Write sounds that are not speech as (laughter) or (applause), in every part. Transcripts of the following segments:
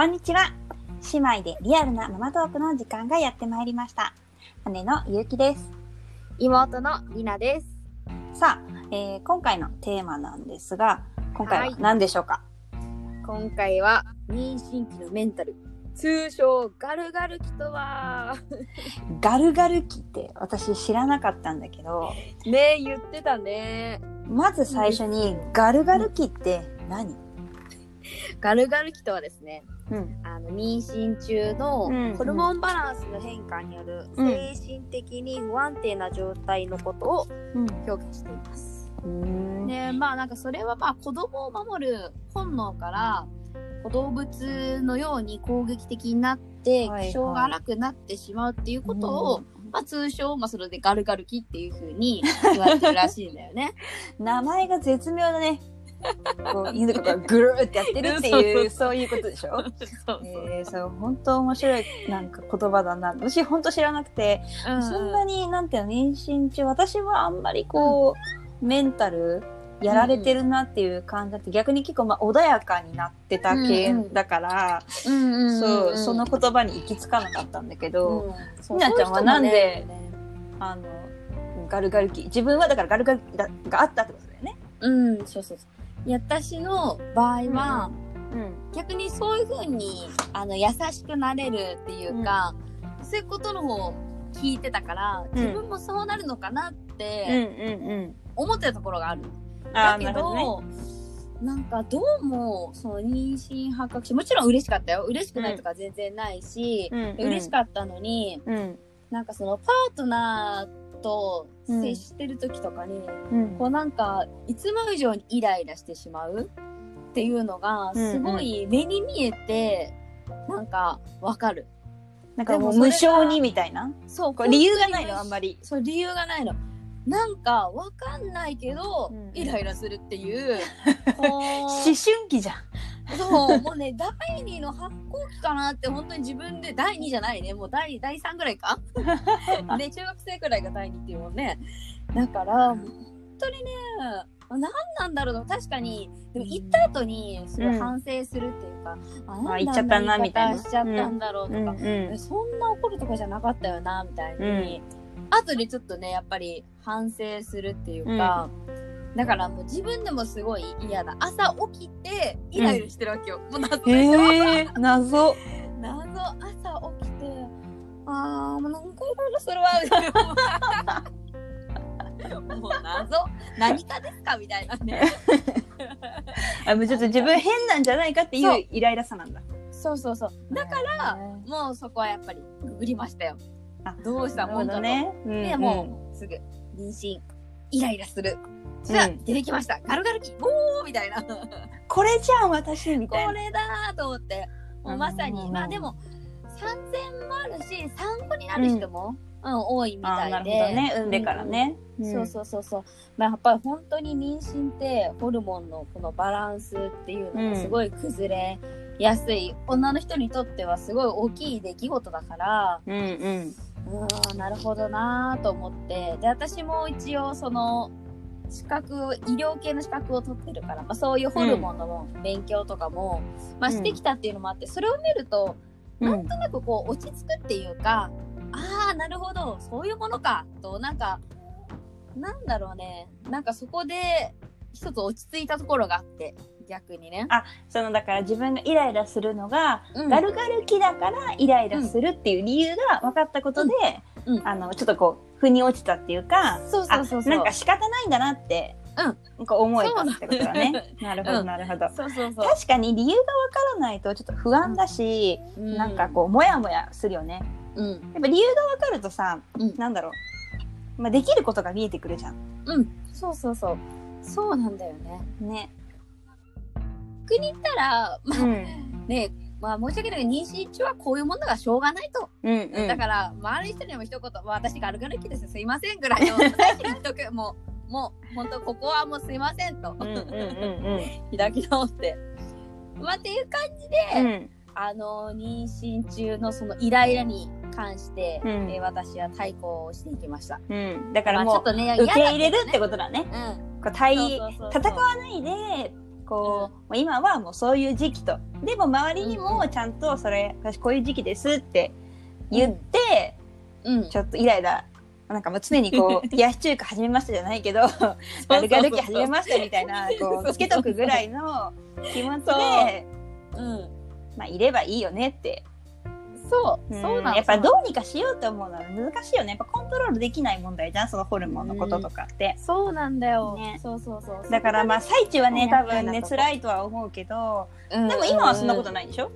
こんにちは。姉妹でリアルなママトークの時間がやってまいりました。姉のゆうきです。妹のりなです。さあ、えー今回のテーマなんですが、今回ははい何でしょうか、今回は妊娠期のメンタル、通称ガルガル期とは。(laughs) ガルガル期って私知らなかったんだけど、ねえ、言ってたね。まず最初にガルガル期って何？ガルガル期とはですね、うん。あの妊娠中のうんホルモンバランスの変化によるうん精神的に不安定な状態のことをうん。表現しています。で、まあなんかそれはまあ子供を守る本能から動物のように攻撃的になって気性が荒くなってしまうっていうことを、まあ通称、まあそれでガルガル期っていう風に言われてるらしいんだよね。(laughs) 名前が絶妙だね。(laughs) こう犬とかがぐるーってやってるってい (laughs) う、そういうことでしょ？そうそう。えー、そう、本当面白いなんか言葉だな。私本当知らなくて、うんそんなに、なんていうの、妊娠中、私はあんまりこう、メンタル、やられてるなっていう感じだって、逆に結構まあ穏やかになってた系うんうん。だから、うんうんうんうん。そう、その言葉に行き着かなかったんだけど、うん。そうみなちゃんはなんでねあの、ガルガル期、自分はだからガルガル期だがあったってことだよね。うん、そうそうそう。私の場合は、うん。逆にそういう風にあの優しくなれるっていうか、そういうことの方を聞いてたから、うん自分もそうなるのかなっうんうんてうん。思ってたところがある。だけど。なんかどうもその妊娠発覚してもちろん嬉しかったよ嬉しくないとか全然ないし、うんうん嬉しかったのにうん。なんかそのパートナーと接してる時とかに、うんこうなんかいつも以上にイライラしてしまうっていうのがすごい目に見えて、なんかわかる。なんかもう無それが性にみたいな？そう、これ理由がないの、あんまり。そう、理由がないの。なんかわかんないけど、うんイライラするっていう。(laughs) こ思春期じゃん。うそう、もうね、(laughs) 第2の発酵期かなって本当に自分で、第2じゃないね、もう第第3ぐらいか。(laughs) ね、中学生くらいが第2っていうもんね。だから、本当にね、何なんだろうな、確かに、でも行った後に、すごい反省するっていうか、あ、なんで言っちゃったなあんみたいな。しちゃったんだろうとか、うんうん。そんな怒るとかじゃなかったよな、みたいに、後でちょっとね、やっぱり反省するっていうか、だからもう自分でもすごい嫌だ。朝起きて、イライラしてるわけよ。もう謎でしょ？へえ、謎。謎、朝起きて、あー、もう何回イライラするわ、みたいな。もう謎何かですか？みたいなね。(laughs) あ、もうちょっと自分変なんじゃないかっていそううイライラさなんだ。そうそうそう。だから、もうそこはやっぱりググりましたよ。あどうした？もんだと。ね。うんで、もうすぐ妊娠、イライラする。じゃあ、うん出てきました。ガルガル期、おーみたいな。ここれじゃん、私、みたいな。れだーと思って。もうまさに、うんまあでも、産前もあるし、産後になる人も、うん、多いみたいで。なるほどね。産んでからね。そうそうそうそう。まあ、やっぱり本当に妊娠ってホルモンのこのバランスっていうのがすごい崩れやすい、女の人にとってはすごい大きい出来事だから、うん。うんうん。なるほどなーと思って。で、私も一応その、資格を、医療系の資格を取ってるから、まあ、そういうホルモンの勉強とかも、まあ、してきたっていうのもあって、それを見ると、なんとなくこう、落ち着くっていうか、ああ、なるほど、そういうものか、と、なんか、なんだろうね、なんかそこで、一つ落ち着いたところがあって、逆にね。その、だから自分がイライラするのが、うん。ガルガル期だからイライラするっていう理由が分かったことで、うん。うん。あの、ちょっとこう、腑に落ちたっていうか、そうそうそうそう。あなんか仕方ないんだなって、うんなんか思えたってことだね。(laughs) なるほど、うんなるほど。そうそうそう。確かに理由が分からないとちょっと不安だし、なんかこう、もやもやするよね。う、うん。やっぱ理由が分かるとさ、うんなんだろう。まあ、できることが見えてくるじゃん。うん。そうそうそう。そうなんだよね。ね。逆に言ったら、まあ、うん。ねまあ申し訳ないけど妊娠中はこういうものがしょうがないと。うんうん。だから、周りの人にも一言、まあ、私ガルガル期ですすいませんぐらいの、(laughs) 最初に言っとく。もう、もう、本当ここはもうすいませんと。うんうんうん (laughs) 開き直って。まあ、っていう感じで、うん。うん。あの、妊娠中のそのイライラに関して、うんえー私は対抗をしていきました。うん。だかまらもう、ね、受け入れるってことだね。けどね。こう対戦わないで、こう、もう今はもうそういう時期と。でも周りにもちゃんとそれ、私こういう時期ですって言って、うん。ちょっとイライラ、なんかもう常にこう、(laughs) 冷やし中華始めましたじゃないけど、ガルガル期始めましたみたいな、こう、つけとくぐらいの気持ちで、うん。まあ、いればいいよねって。そう、うんそうなの。やっぱどうにかしようと思うのは難しいよね。やっぱコントロールできない問題じゃん、そのホルモンのこととかって。そうなんだよ。ねそうそうそう。だからまあ、最中はね、多分ね、辛いとは思うけど、うん、でも今はそんなことないでしょ？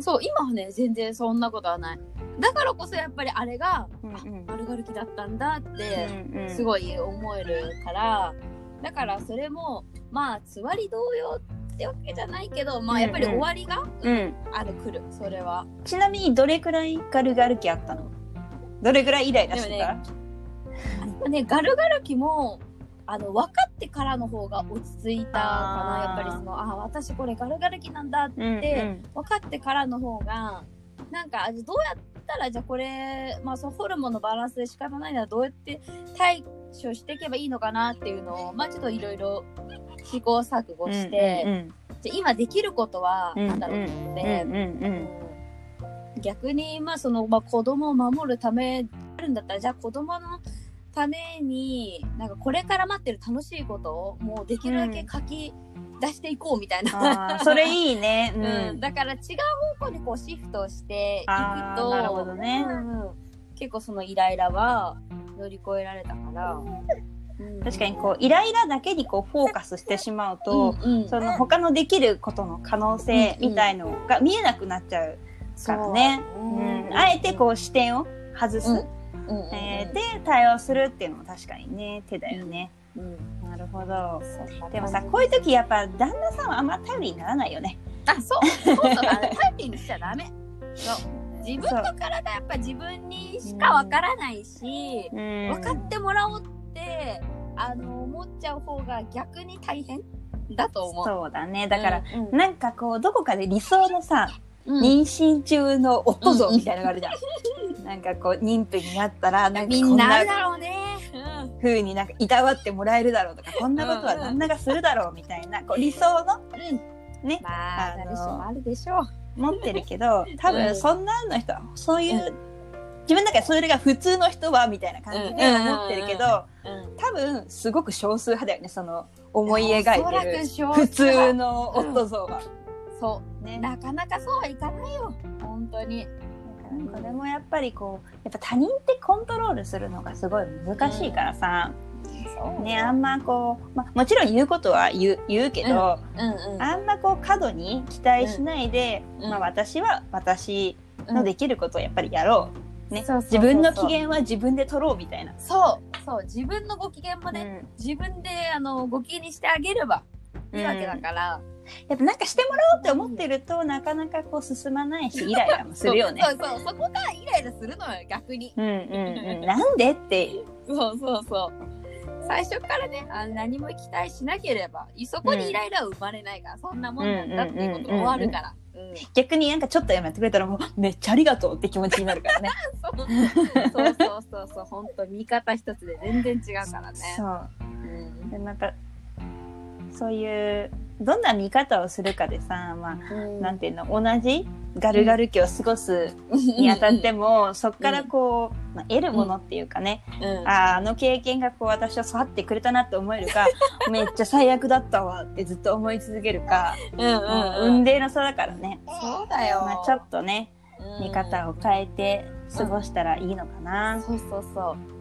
そう、今はね、全然そんなことはない。だからこそやっぱりあれが、うんうん丸歩きだったんだって、すごい思えるから、だからそれも、まあ、つわり同様ってわけじゃないけど、まあ、やっぱり終わりがうん。ある、来る、それは。ちなみにどれくらいガルガル期あったの？どれくらいイライラしてた、ね、ガルガル期も、あの、分かってからの方が落ち着いたかな。やっぱりその、あ、私これガルガル期なんだってうんで分かってからの方がなんかあどうやったらじゃあこれ、まあ、そのホルモンのバランスで仕方ないならどうやって対処していけばいいのかなっていうのをまあちょっといろいろ試行錯誤して、うんじゃあ今できることはなんだろうと思って、うんうんうんうん。逆にまあその、まあ、子供を守るためあるんだったらじゃあ子供のためになんかこれから待ってる楽しいことをもうできるだけ書き出していこうみたいな、あーそれいいね。(laughs) ううん、だから違う方向にこうシフトしていくとなるほどね。うんうん。結構そのイライラは乗り越えられたから、うん確かにこうイライラだけにこうフォーカスしてしまうと、うんうん。その他のできることの可能性みたいのが見えなくなっちゃうからね。うん。あえてこう視点を外す、うん。うんうん。えーで対応するっていうのも確かにね手だよね。うん。なるほど。でもさこういう時やっぱ旦那さんはあんま頼りにならないよね。あそう。そうそう。だねタイピングしちゃダメ。そう。自分の体やっぱ自分にしかわからないし、う。ん。分かってもらおうってあの思っちゃう方が逆に大変だと思うそうだね。だから、うんうんなんかこうどこかで理想のさ、うん妊娠中の夫像みたいなのがあるじゃん。(laughs) なんかこう妊婦になったら (laughs) なんかこんなるだろうね。風になんかいたわってもらえるだろうとかこんなことは旦那がするだろうみたいなこう理想のうん。ねまあ、ああるでしょう。持ってるけど多うん分そんなの人はそういう、自分の中でそれが普通の人はみたいな感じで思ってるけど、うん。多分すごく少数派だよねその思い描いてる普通の夫像は。そう。ね、なかなかそうはいかないよ。本当に。これもやっぱりこうやっぱ他人ってコントロールするのがすごい難しいからさ、そうねあんまこう、まあ、もちろん言うことは言う言うけど、うんうん。あんまこう過度に期待しないで、うんまあ、私は私のできることをやっぱりやろう、ね自分の機嫌は自分で取ろうみたいな。そう。そう。自分のご機嫌もね、うん自分で、あの、ご機嫌にしてあげればいいわけだから。やっぱなんかしてもらおうって思ってると、なかなかこう進まないしイライラもするよね。そうそうそう。そこがイライラするのよ、逆に。うんうんうん、(laughs) なんでってそうそうそう。最初からね、あ何も期待しなければ、そこにイライラは生まれないから、そんなもんなんだっていうことが終わるから。うん逆になんかちょっとやってくれたらもうめっちゃありがとうって気持ちになるからね。そうそうそうそうそう、本当見方一つで全然違うからね。そううんでなんかそういうどんな見方をするかでさ、まあ、なんていうの同じガルガル期を過ごすにあたっても、そっからこう、まあ、得るものっていうかね、うん、あーあの経験がこう私を育ってくれたなって思えるか (laughs) めっちゃ最悪だったわってずっと思い続けるか、うんうんうん。うん運命の差だからね、そうだよ。まあ、ちょっとね見方を変えて過ごしたらいいのかな、そうそうそう。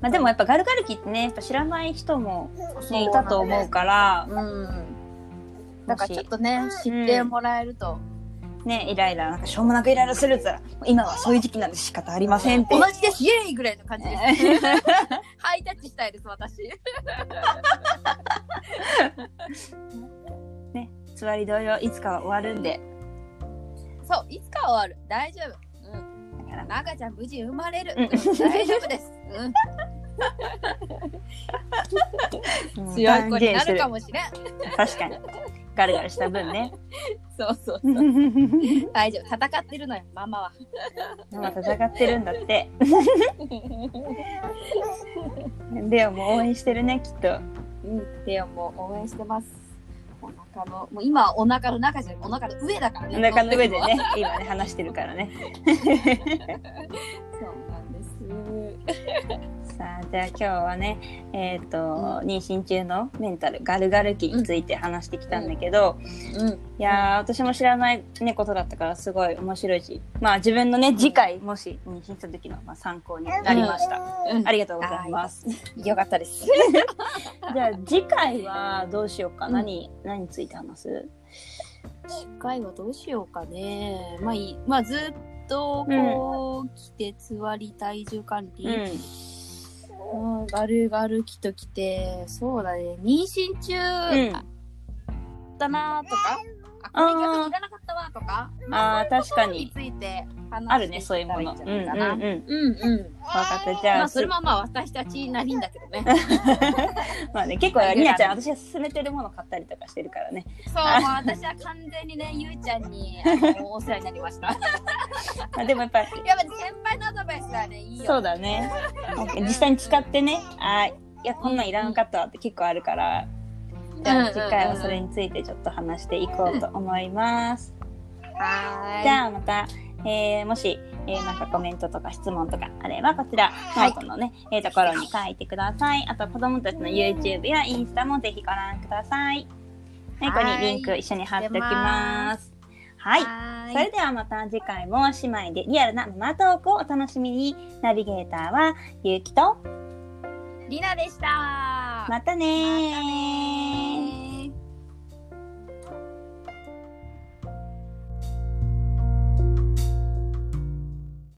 まあ、でもやっぱガルガル期ってねやっぱ知らない人も、ね、いたと思うから、うん。だからちょっもとね、知ってもらえると。しねイライラなんかしょうもなくイライラするって言ったら今はそういう時期なんで仕方ありませんって同じです、イエーイぐらいの感じです。(laughs) ハイタッチしたいです、私。(laughs) ねつわり同様いつかは終わるんでそう、いつかは終わる。大丈夫。うん。だから赤ちゃん無事生まれる。うんうん大丈夫です。うん。(laughs) 強い子になるかもしれん。確かにガルガルした分ね (laughs) そうそうそう。(laughs) 大丈夫。戦ってるのよ、ママは。ママ戦ってるんだって (laughs) レオも応援してるねきっとうん。でももう応援してます。お腹の、もう今はお腹の中じゃなくお腹の上だからね。お腹の上でね、今ね、話してるからね。そうなんです。さあ、じゃあ今日はね、えっ、と、妊娠中のメンタル、ガルガル期について話してきたんだけど、うん。いやー、私も知らないね、ことだったからすごい面白いし、まあ自分のね、次回もし妊娠した時の、まあ、参考になりました。うんありがとうございます。よかったです。(laughs) じゃあ次回はどうしようか。うん何、何について話す？次回はどうしようかね。まあいい。まあずっと、こう、季節割り体重管理。うん。うんガルガル期ときて、そうだね、妊娠中、うんあだなとか、あ、これ逆にいらなかったわとか、あー確かにについて話あるね、そういうもの。うんうん。うん。うんうん。分かった。じゃあ、まあ、それもまあ私たちなりんだけどね。(laughs) まあね、結構、ニナちゃん、私が勧めてるもの買ったりとかしてるからね。そう、(laughs) 私は完全にね、ゆうちゃんに (laughs) お世話になりました。でもやっぱり、ぱり先輩のアドバイスはね、いいよ。そうだね。実際に使ってね、あーいや、こんなんいらんかったわって結構あるから、じゃあ次回はそれについてちょっと話していこうと思います。はーい。じゃあまた、えー、もし、えー、なんかコメントとか質問とかあれば、こちら、ノはいートのね、えー、ところに書いてください。あと、子供たちの YouTube やインスタもぜひご覧ください。はい、ここにリンク一緒に貼っておきます。はい。はーいそれではまた次回も姉妹でリアルなママトークをお楽しみに。ナビゲーターはゆうきと、りなでした。またねー。